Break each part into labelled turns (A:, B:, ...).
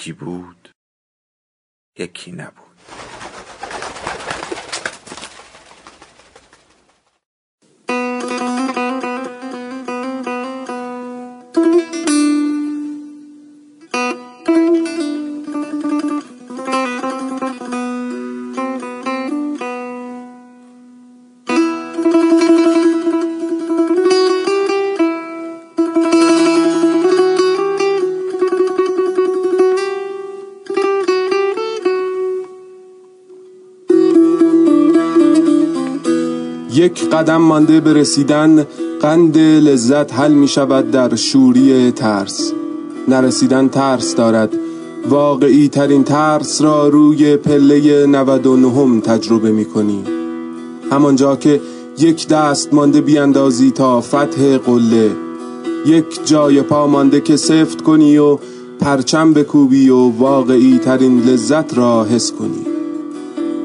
A: یکی بود یکی نبود.
B: یک قدم مانده به رسیدن قند لذت حل می شود در شوری ترس. نرسیدن ترس دارد. واقعی ترین ترس را روی پله 99 تجربه می کنی. همانجا که یک دست مانده بیاندازی تا فتح قله. یک جای پا مانده که سفت کنی و پرچم بکوبی و واقعی ترین لذت را حس کنی.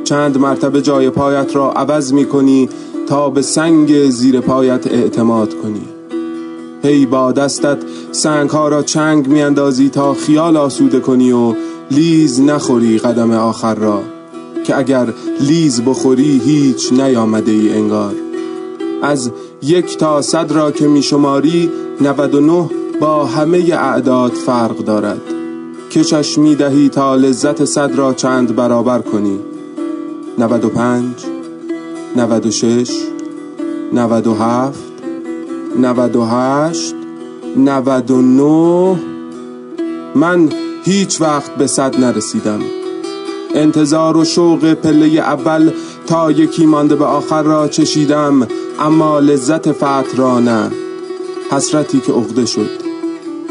B: چند مرتبه جای پایت را عوض می کنی تا به سنگ زیر پایت اعتماد کنی. هی با دستت سنگ ها را چنگ میاندازی تا خیال آسوده کنی و لیز نخوری قدم آخر را که اگر لیز بخوری هیچ نیامده ای انگار. از یک تا صد را که میشماری 99 با همه اعداد فرق دارد. کشش می‌دهی تا لذت صد را چند برابر کنی. 95 96 97 98 99 من هیچ وقت به صد نرسیدم. انتظار و شوق پله اول تا یکی مانده به آخر را چشیدم اما لذت فتح را نه. حسرتی که عقده شد.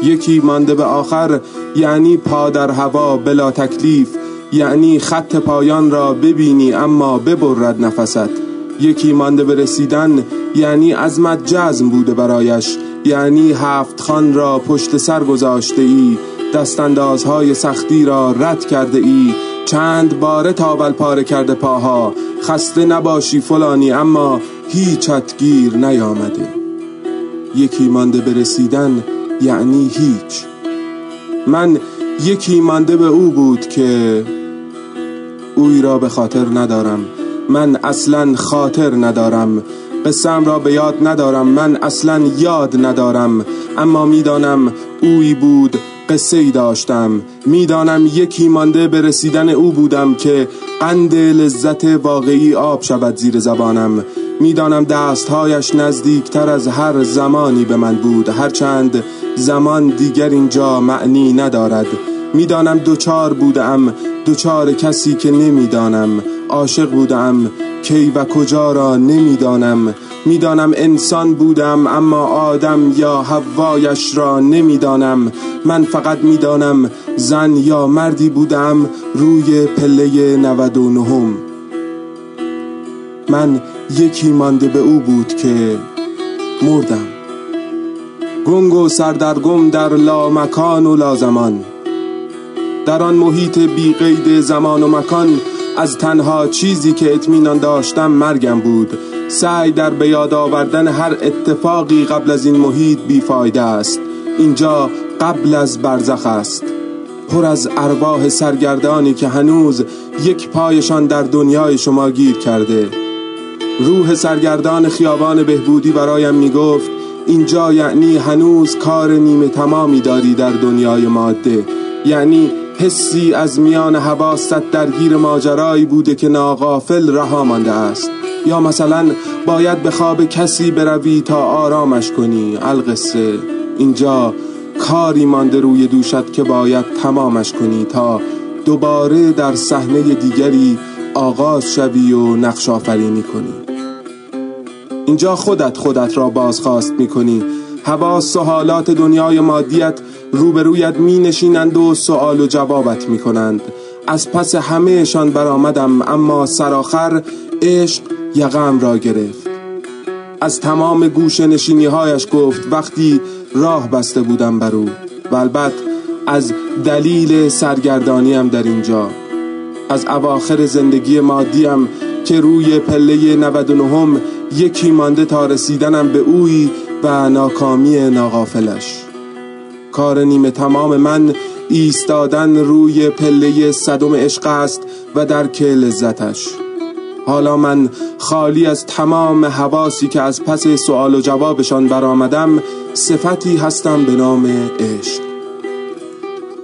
B: یکی مانده به آخر یعنی پا در هوا بلا تکلیف یعنی خط پایان را ببینی اما ببرد نفست. یکی مانده به رسیدن یعنی عزمت جزم بوده برایش. یعنی هفت خان را پشت سر گذاشته ای دستاندازهای سختی را رد کرده ای. چند باره تاول پاره کرده پاها. خسته نباشی فلانی اما هیچت گیر نیامده. یکی مانده به رسیدن یعنی هیچ. من یکی مانده به او بود که اوی را به خاطر ندارم. من اصلا خاطر ندارم. قسم را به یاد ندارم. من اصلا یاد ندارم. اما می‌دانم اوی بود قصه ای داشتم. می‌دانم یکی مانده به رسیدن او بودم که قند لذت واقعی آب شود زیر زبانم. می‌دانم دستهایش نزدیکتر از هر زمانی به من بود. هرچند زمان دیگر اینجا معنی ندارد. می‌دانم دوچار بودم دوچار کسی که نمی‌دانم. عاشق بودم کی و کجا را نمی‌دانم. می‌دانم انسان بودم اما آدم یا هوایش را نمی‌دانم. من فقط می‌دانم زن یا مردی بودم روی پله 99 من یکی مانده به او بود که مردم. گنگ و سردرگم در لا مکان و لا زمان در آن محیط بی قید زمان و مکان از تنها چیزی که اطمینان داشتم مرگم بود. سعی در به یاد آوردن هر اتفاقی قبل از این محیط بیفایده است. اینجا قبل از برزخ است. پر از ارواح سرگردانی که هنوز یک پایشان در دنیای شما گیر کرده. روح سرگردان خیابان بهبودی برایم می گفت اینجا یعنی هنوز کار نیمه تمامی داری در دنیای ماده. یعنی حسی از میان حواست درگیر ماجرایی بوده که ناغافل رها مانده است. یا مثلا باید به خواب کسی بروی تا آرامش کنی. القصه اینجا کاری مانده روی دوشت که باید تمامش کنی تا دوباره در صحنه دیگری آغاز شوی و نقش آفرینی کنی. اینجا خودت خودت را بازخواست می کنی حواس و حالات دنیای مادیت روبرویت می نشینند و سوال و جوابت می کنند از پس همهشان برآمدم اما سرآخر عشق یقم را گرفت. از تمام گوش نشینی هایش گفت وقتی راه بسته بودم بر او و البته از دلیل سرگردانیم در اینجا. از اواخر زندگی مادیم که روی پله 99 یکی مانده تا رسیدنم به اوی و ناکامی ناغافلش. کار نیمه تمام من ایستادن روی پله صدم عشق است و درک لذتش. حالا من خالی از تمام حواسی که از پس سوال و جوابشان برآمدم صفتی هستم به نام عشق.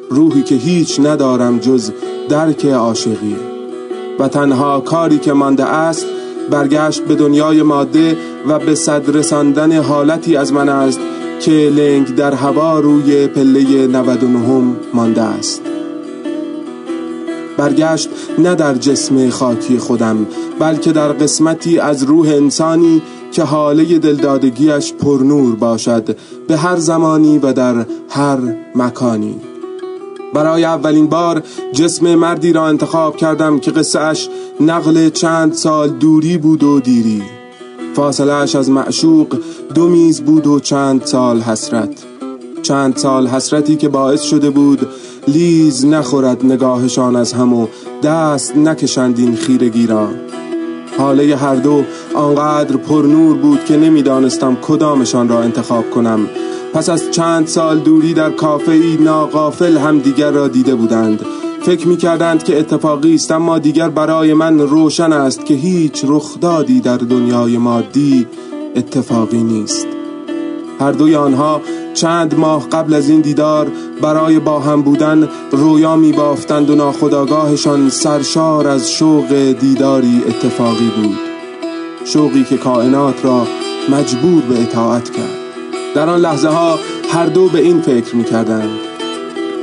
B: روحی که هیچ ندارم جز درک عاشقی. و تنها کاری که مانده است برگشت به دنیای ماده و به صد رساندن حالتی از من است که لنگ در هوا روی پله 99 مانده است. برگشت نه در جسم خاکی خودم بلکه در قسمتی از روح انسانی که حاله دلدادگیش پرنور باشد به هر زمانی و در هر مکانی. برای اولین بار جسم مردی را انتخاب کردم که قصه اش نقل چند سال دوری بود و دیری. فاصله اش از معشوق دو میز بود و چند سال حسرت. چند سال حسرتی که باعث شده بود لیز نخورد نگاهشان از هم و دست نکشند این خیرگی را. حاله هر دو آنقدر پر نور بود که نمی‌دانستم کدامشان را انتخاب کنم. پس از چند سال دوری در کافه ای ناقافل هم دیگر را دیده بودند. فکر می کردند که اتفاقی است اما دیگر برای من روشن است که هیچ رخدادی در دنیای مادی اتفاقی نیست. هر دوی آنها چند ماه قبل از این دیدار برای با هم بودن رویا می بافتند و ناخداگاهشان سرشار از شوق دیداری اتفاقی بود. شوقی که کائنات را مجبور به اطاعت کرد. در آن لحظه ها هر دو به این فکر می کردند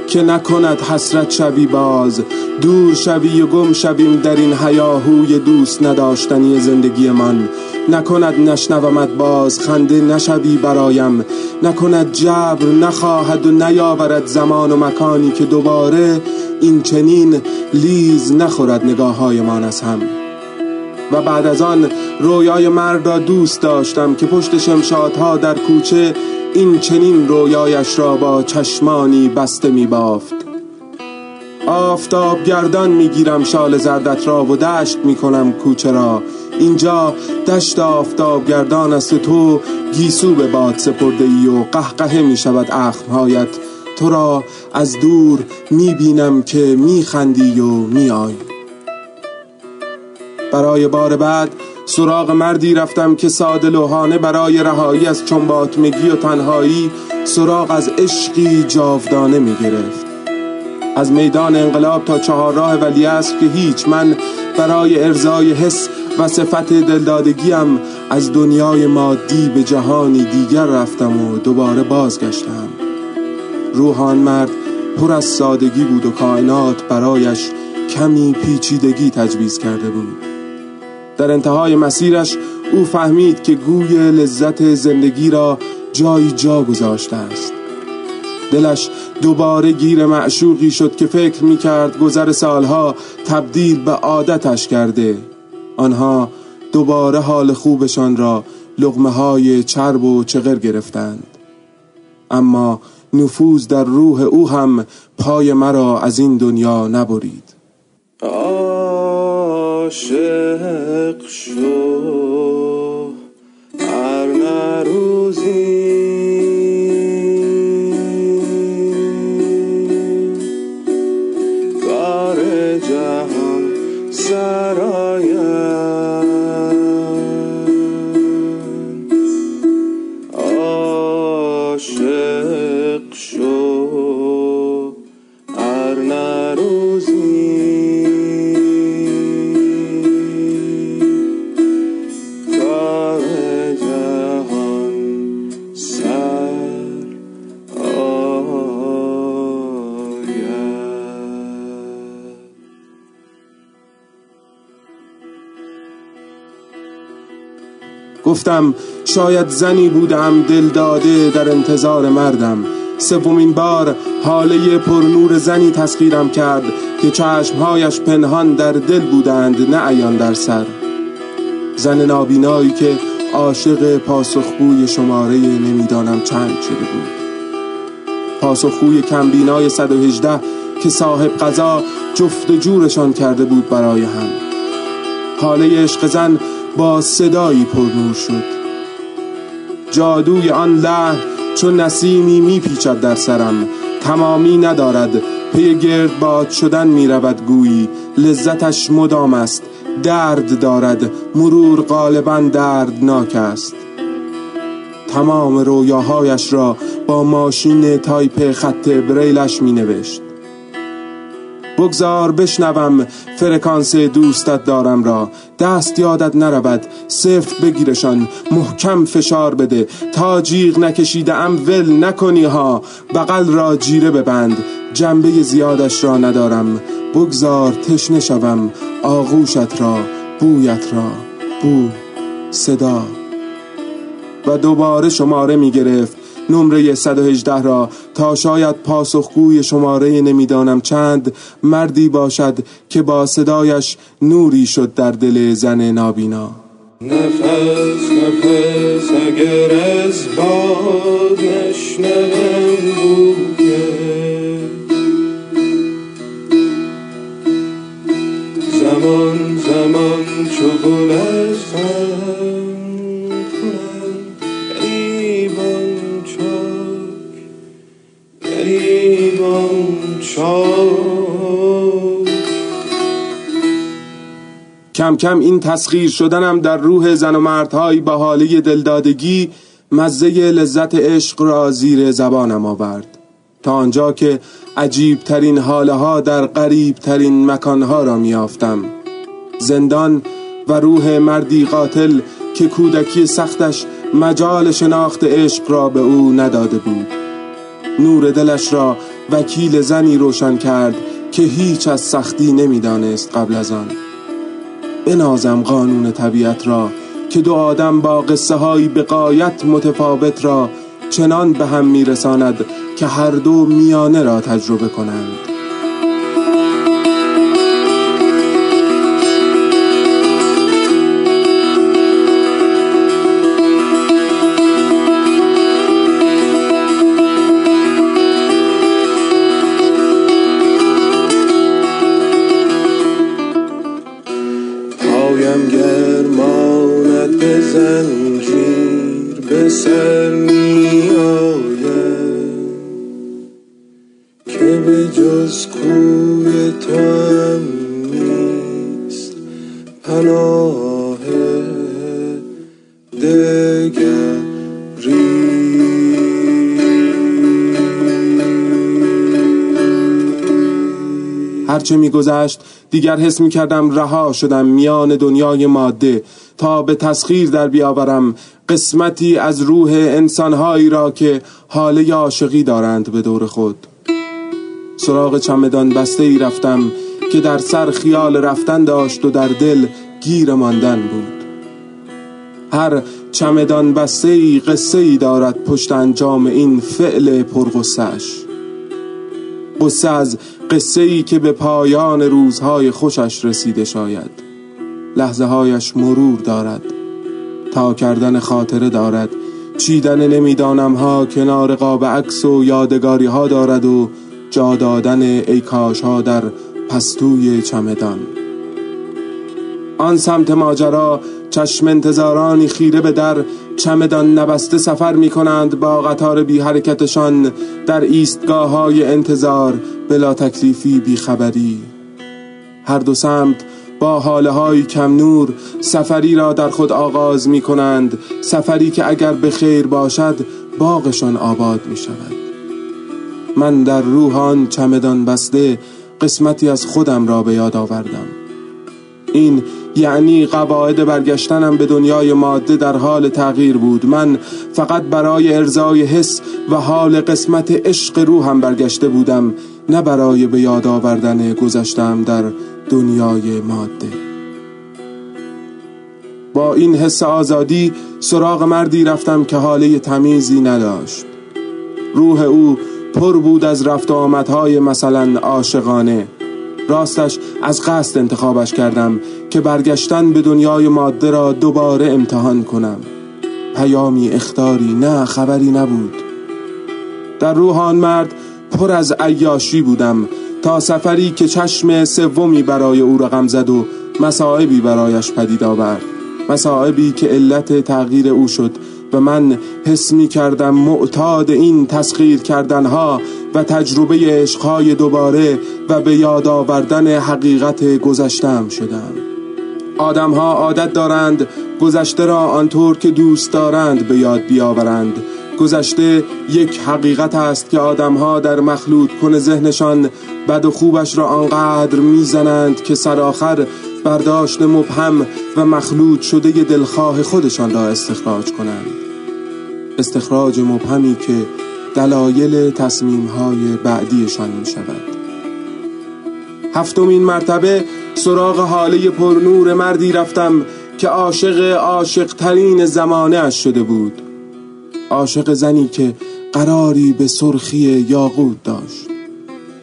B: که نکند حسرت شوی باز دور شوی و گم شویم در این حیاهوی دوست نداشتنی زندگی من نکند نشنومت باز خنده نشوی برایم. نکند جبر نخواهد و نیاورد زمان و مکانی که دوباره این چنین لیز نخورد نگاه های من از هم. و بعد از آن رویای مرد را دوست داشتم که پشت شمشادها در کوچه این چنین رویایش را با چشمانی بسته می بافت آفتاب گردان می گیرم شال زردت را و دشت می کنم کوچه را. اینجا دشت آفتاب گردان است تو گیسو به باد سپرده ای و قهقه می شود اخمهایت. تو را از دور می بینم که می خندی و می آی برای بار بعد سراغ مردی رفتم که ساده لوحانه برای رهایی از چنباتمگی و تنهایی سراغ از عشقی جاودانه می گرفت از میدان انقلاب تا چهارراه ولی است که هیچ من برای ارزای حس و صفت دلدادگیم از دنیای مادی به جهانی دیگر رفتم و دوباره بازگشتم. روحان مرد پر از سادگی بود و کائنات برایش کمی پیچیدگی تجویز کرده بود. در انتهای مسیرش او فهمید که گوی لذت زندگی را جای جا گذاشته است. دلش دوباره گیر معشوقی شد که فکر می کرد گذر سالها تبدیل به عادتش کرده. آنها دوباره حال خوبشان را لغمه های چرب و چغر گرفتند. اما نفوذ در روح او هم پای مرا از این دنیا نبرید. عاشق شو گفتم شاید زنی بودم دل داده در انتظار مردم. سومین بار حاله پرنور زنی تسخیرم کرد که چشمهایش پنهان در دل بودند نه ایان در سر. زن نابینایی که عاشق پاسخگوی شماره نمی‌دانم چند شده بود. پاسخگوی کمبینای 118 که صاحب قضا جفت جورشان کرده بود برای هم. حاله عشق زن با صدایی پرنور شد. جادوی آن لحن چون نسیمی میپیچد در سرم. تمامی ندارد. پی گرد باد شدن می‌رود گویی. لذتش مدام است. درد دارد. مرور غالبا دردناک است. تمام رویاهایش را با ماشین تایپ خط بریلش می نوشت بگذار بشنوم فرکانس دوستت دارم را. دست یادت نرود سفت بگیرشان محکم فشار بده. تا جیغ نکشیده ام ول نکنی ها. بغل را جیره ببند. جنبه زیادش را ندارم. بگذار تشنه شوم آغوشت را بویت را. بو صدا. و دوباره شماره می گرفت نمره 118 را تا شاید پاسخگوی شماره نمی‌دانم چند مردی باشد که با صدایش نوری شد در دل زن نابینا.
C: نفس نفس اگر از باد نشنوم زمان زمان چو گل
B: کم کم این تسخیر شدنم در روح زن و مردهایی با حاله دلدادگی مزه لذت عشق را زیر زبانم آورد. تا آنجا که عجیب ترین حاله ها در قریب ترین مکانها را میافتم زندان و روح مردی قاتل که کودکی سختش مجال شناخت عشق را به او نداده بود. نور دلش را وکیل زنی روشن کرد که هیچ از سختی نمی‌دانست قبل از آن. بنازم قانون طبیعت را که دو آدم با قصه های به قایت متفاوت را چنان به هم میرساند که هر دو میانه را تجربه کنند. هرچه میگذشت دیگر حس می کردم رها شدم میان دنیای ماده. تا به تسخیر در بیاورم قسمتی از روح انسانهایی را که حاله عاشقی دارند به دور خود. سراغ چمدان بسته ای رفتم که در سر خیال رفتن داشت و در دل گیر ماندن بود. هر چمدان بسته ای قصه ای دارد پشت انجام این فعل پرغصش قصه از قصه ای که به پایان روزهای خوشش رسیده شاید. لحظه هایش مرور دارد. تا کردن خاطره دارد. چیدن نمی‌دانم ها کنار قاب عکس و یادگاری ها دارد و جا دادن ایکاش ها در پستوی چمدان. آن سمت ماجرا چشم انتظارانی خیره به در چمدان نبسته سفر می کنند با قطار بی حرکتشان در ایستگاه های انتظار بلا تکلیفی بی خبری هر دو سمت با حاله های کم نور سفری را در خود آغاز می کنند سفری که اگر به خیر باشد باغشان آباد می شود من در روحان چمدان بسته قسمتی از خودم را به یاد آوردم. این یعنی قواعد برگشتنم به دنیای ماده در حال تغییر بود. من فقط برای ارزای حس و حال قسمت عشق روحم برگشته بودم نه برای به یاد آوردن گذشتم در دنیای ماده. با این حس آزادی سراغ مردی رفتم که حاله تمیزی نداشت. روح او پر بود از رفت آمدهای مثلا عاشقانه. راستش از قصد انتخابش کردم که برگشتن به دنیای ماده را دوباره امتحان کنم. پیامی اختاری نه خبری نبود. در روحان مرد پر از عیاشی بودم تا سفری که چشم سومی برای او رقم زد و مسائبی برایش پدید آورد. مسائبی که علت تغییر او شد و من حس می کردم معتاد این تسخیر کردنها و تجربه عشقهای دوباره و به یاد آوردن حقیقت گذشتم شدم. آدمها عادت دارند گذشته را آنطور که دوست دارند به یاد بیاورند. گذشته یک حقیقت است که آدمها در مخلوط کن ذهنشان بد و خوبش را آنقدر می‌زنند که سرآخر برداشت مبهم و مخلوط شده دلخواه خودشان را استخراج کنند. استخراج مبهمی که دلایل تصمیمهای بعدیشان می شود هفتمین مرتبه سراغ حاله پرنور مردی رفتم که عاشق عاشق ترین زمانه شده بود. عاشق زنی که قراری به سرخی یاقوت داشت.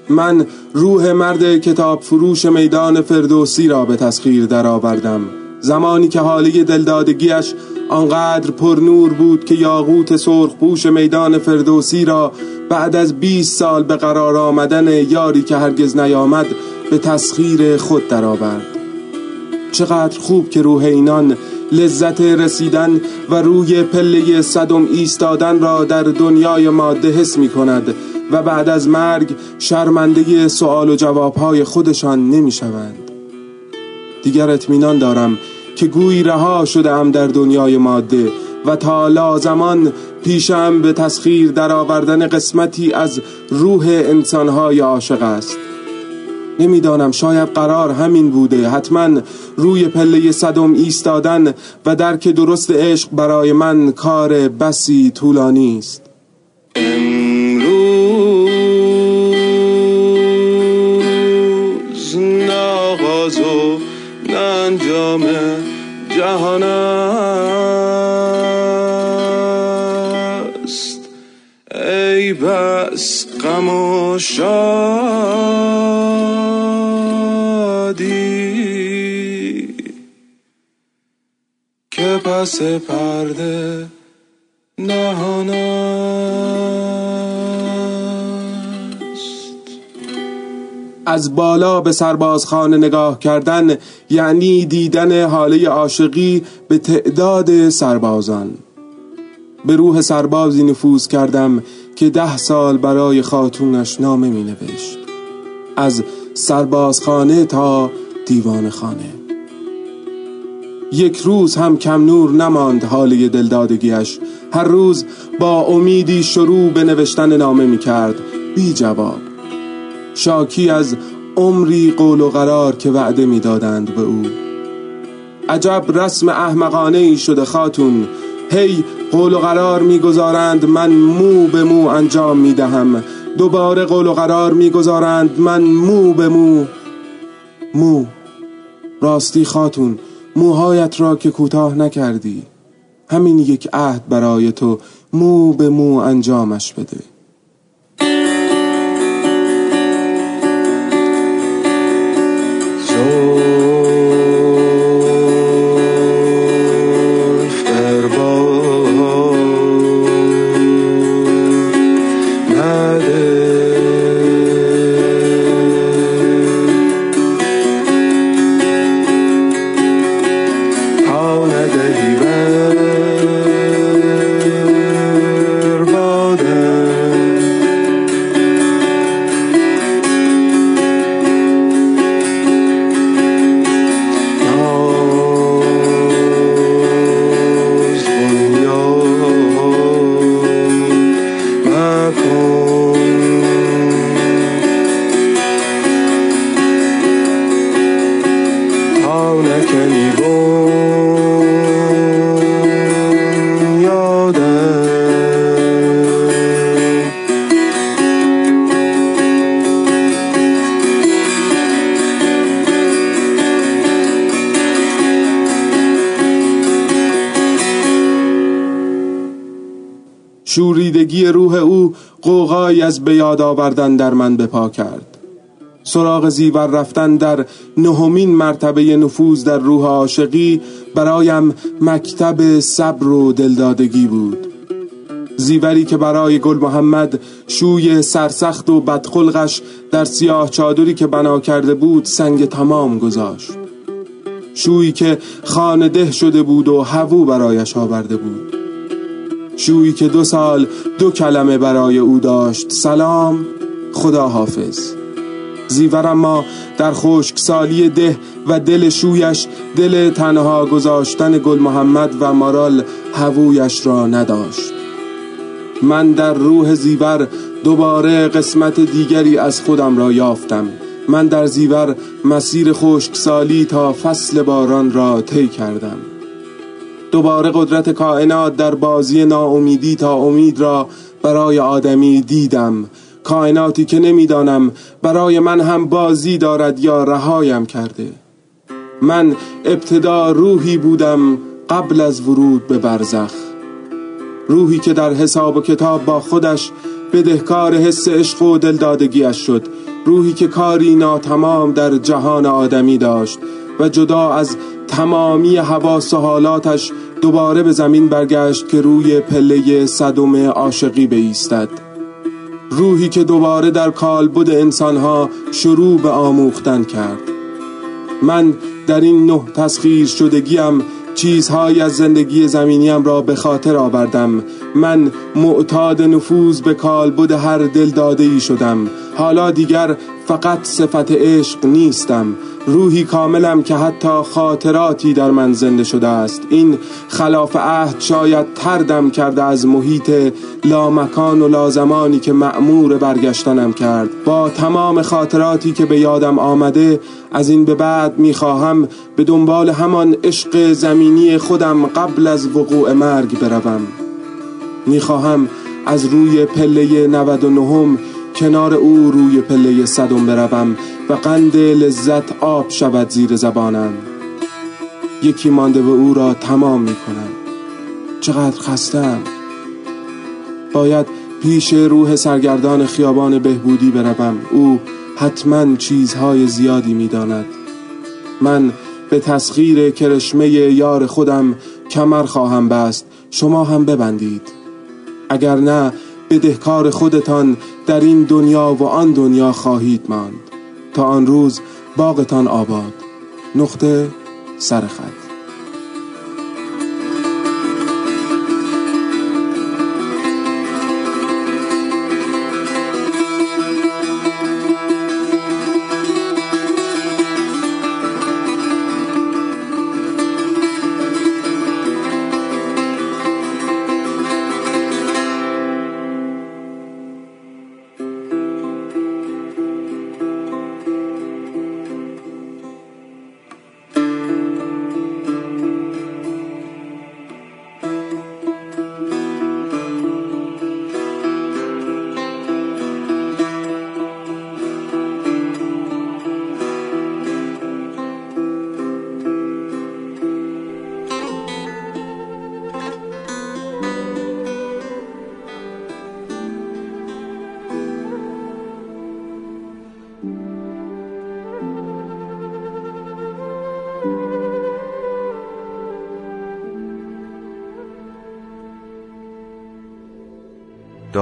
B: من روح مرد کتاب فروش میدان فردوسی را به تسخیر درآوردم. زمانی که حالی دلدادگیش آنقدر پر نور بود که یاقوت سرخ پوش میدان فردوسی را بعد از 20 سال به قرار آمدن یاری که هرگز نیامد به تسخیر خود درآورد چقدر خوب که روح اینان لذت رسیدن و روی پله صدم ایستادن را در دنیای ماده حس می کند و بعد از مرگ شرمنده سوال و جوابهای خودشان نمی شوند. دیگر اطمینان دارم که گویی رها شده ام در دنیای ماده و تا لازمان پیشم به تسخیر در آوردن قسمتی از روح انسانهای عاشق است. نمی‌دانم شاید قرار همین بوده. حتما روی پله صدم ایستادن و درک درست عشق برای من کار بسی طولانی است.
C: امروز ناغاز و انجام جهان است ای بس غم و شادی که پس پرده
B: از بالا به سربازخانه نگاه کردن یعنی دیدن حاله عاشقی به تعداد سربازان. به روح سربازی نفوذ کردم که ده سال برای خاتونش نامه می نوشت از سربازخانه تا دیوان خانه یک روز هم کم نور نماند حالی دلدادگیش هر روز با امیدی شروع به نوشتن نامه می کرد بی جواب. شاکی از عمری قول و قرار که وعده می‌دادند به او. عجب رسم احمقانه ای شده خاتون. هی قول و قرار می‌گذارند من مو به مو انجام می‌دهم. دوباره قول و قرار می‌گذارند من مو به مو. مو. راستی خاتون موهایت را که کوتاه نکردی. همین یک عهد برای تو مو به مو انجامش بده.
C: Oh. بنیاد مکن تا نکنی
B: شوریدگی روح او قوقایی از به یاد آوردن در من بپا کرد. سراغ زیور رفتن در نهمین مرتبه نفوذ در روح عاشقی برایم مکتب صبر و دلدادگی بود. زیوری که برای گل محمد شوی سرسخت و بدخلقش در سیاه چادری که بنا کرده بود سنگ تمام گذاشت. شویی که خانه ده شده بود و هوو برایش آورده بود. شویی که دو سال دو کلمه برای او داشت. سلام خدا حافظ زیور اما در خشکسالی ده و دل شویش دل تنها گذاشتن گل محمد و مارال هوویش را نداشت. من در روح زیور دوباره قسمت دیگری از خودم را یافتم. من در زیور مسیر خشکسالی تا فصل باران را طی کردم. دوباره قدرت کائنات در بازی ناامیدی تا امید را برای آدمی دیدم. کائناتی که نمی‌دانم برای من هم بازی دارد یا رهایم کرده. من ابتدا روحی بودم قبل از ورود به برزخ. روحی که در حساب و کتاب با خودش بدهکار حس عشق و دلدادگیش شد. روحی که کاری ناتمام در جهان آدمی داشت و جدا از تمامی حواس و حالاتش دوباره به زمین برگشت که روی پله صدم عاشقی بیستد. روحی که دوباره در کالبد انسانها شروع به آموختن کرد. من در این نه تسخیر شدگیم چیزهایی از زندگی زمینیم را به خاطر آوردم. من معتاد نفوذ به کالبد هر دل داده ای شدم. حالا دیگر فقط صفت عشق نیستم. روحی کاملم که حتی خاطراتی در من زنده شده است. این خلاف عهد شاید تردم کرده از محیط لامکان و لازمانی که معمور برگشتنم کرد. با تمام خاطراتی که به یادم آمده از این به بعد می‌خواهم به دنبال همان عشق زمینی خودم قبل از وقوع مرگ بروم. می‌خواهم از روی پله 99 کنار او روی پله صدم بروم و قند لذت آب شود زیر زبانم. یکی مانده به او را تمام می کنم. چقدر خستم. باید پیش روح سرگردان خیابان بهبودی بروم. او حتما چیزهای زیادی می‌داند من به تسخیر کرشمه یار خودم کمر خواهم بست. شما هم ببندید. اگر نه بدهکار خودتان در این دنیا و آن دنیا خواهید ماند. تا آن روز باغتان آباد. نقطه سرخط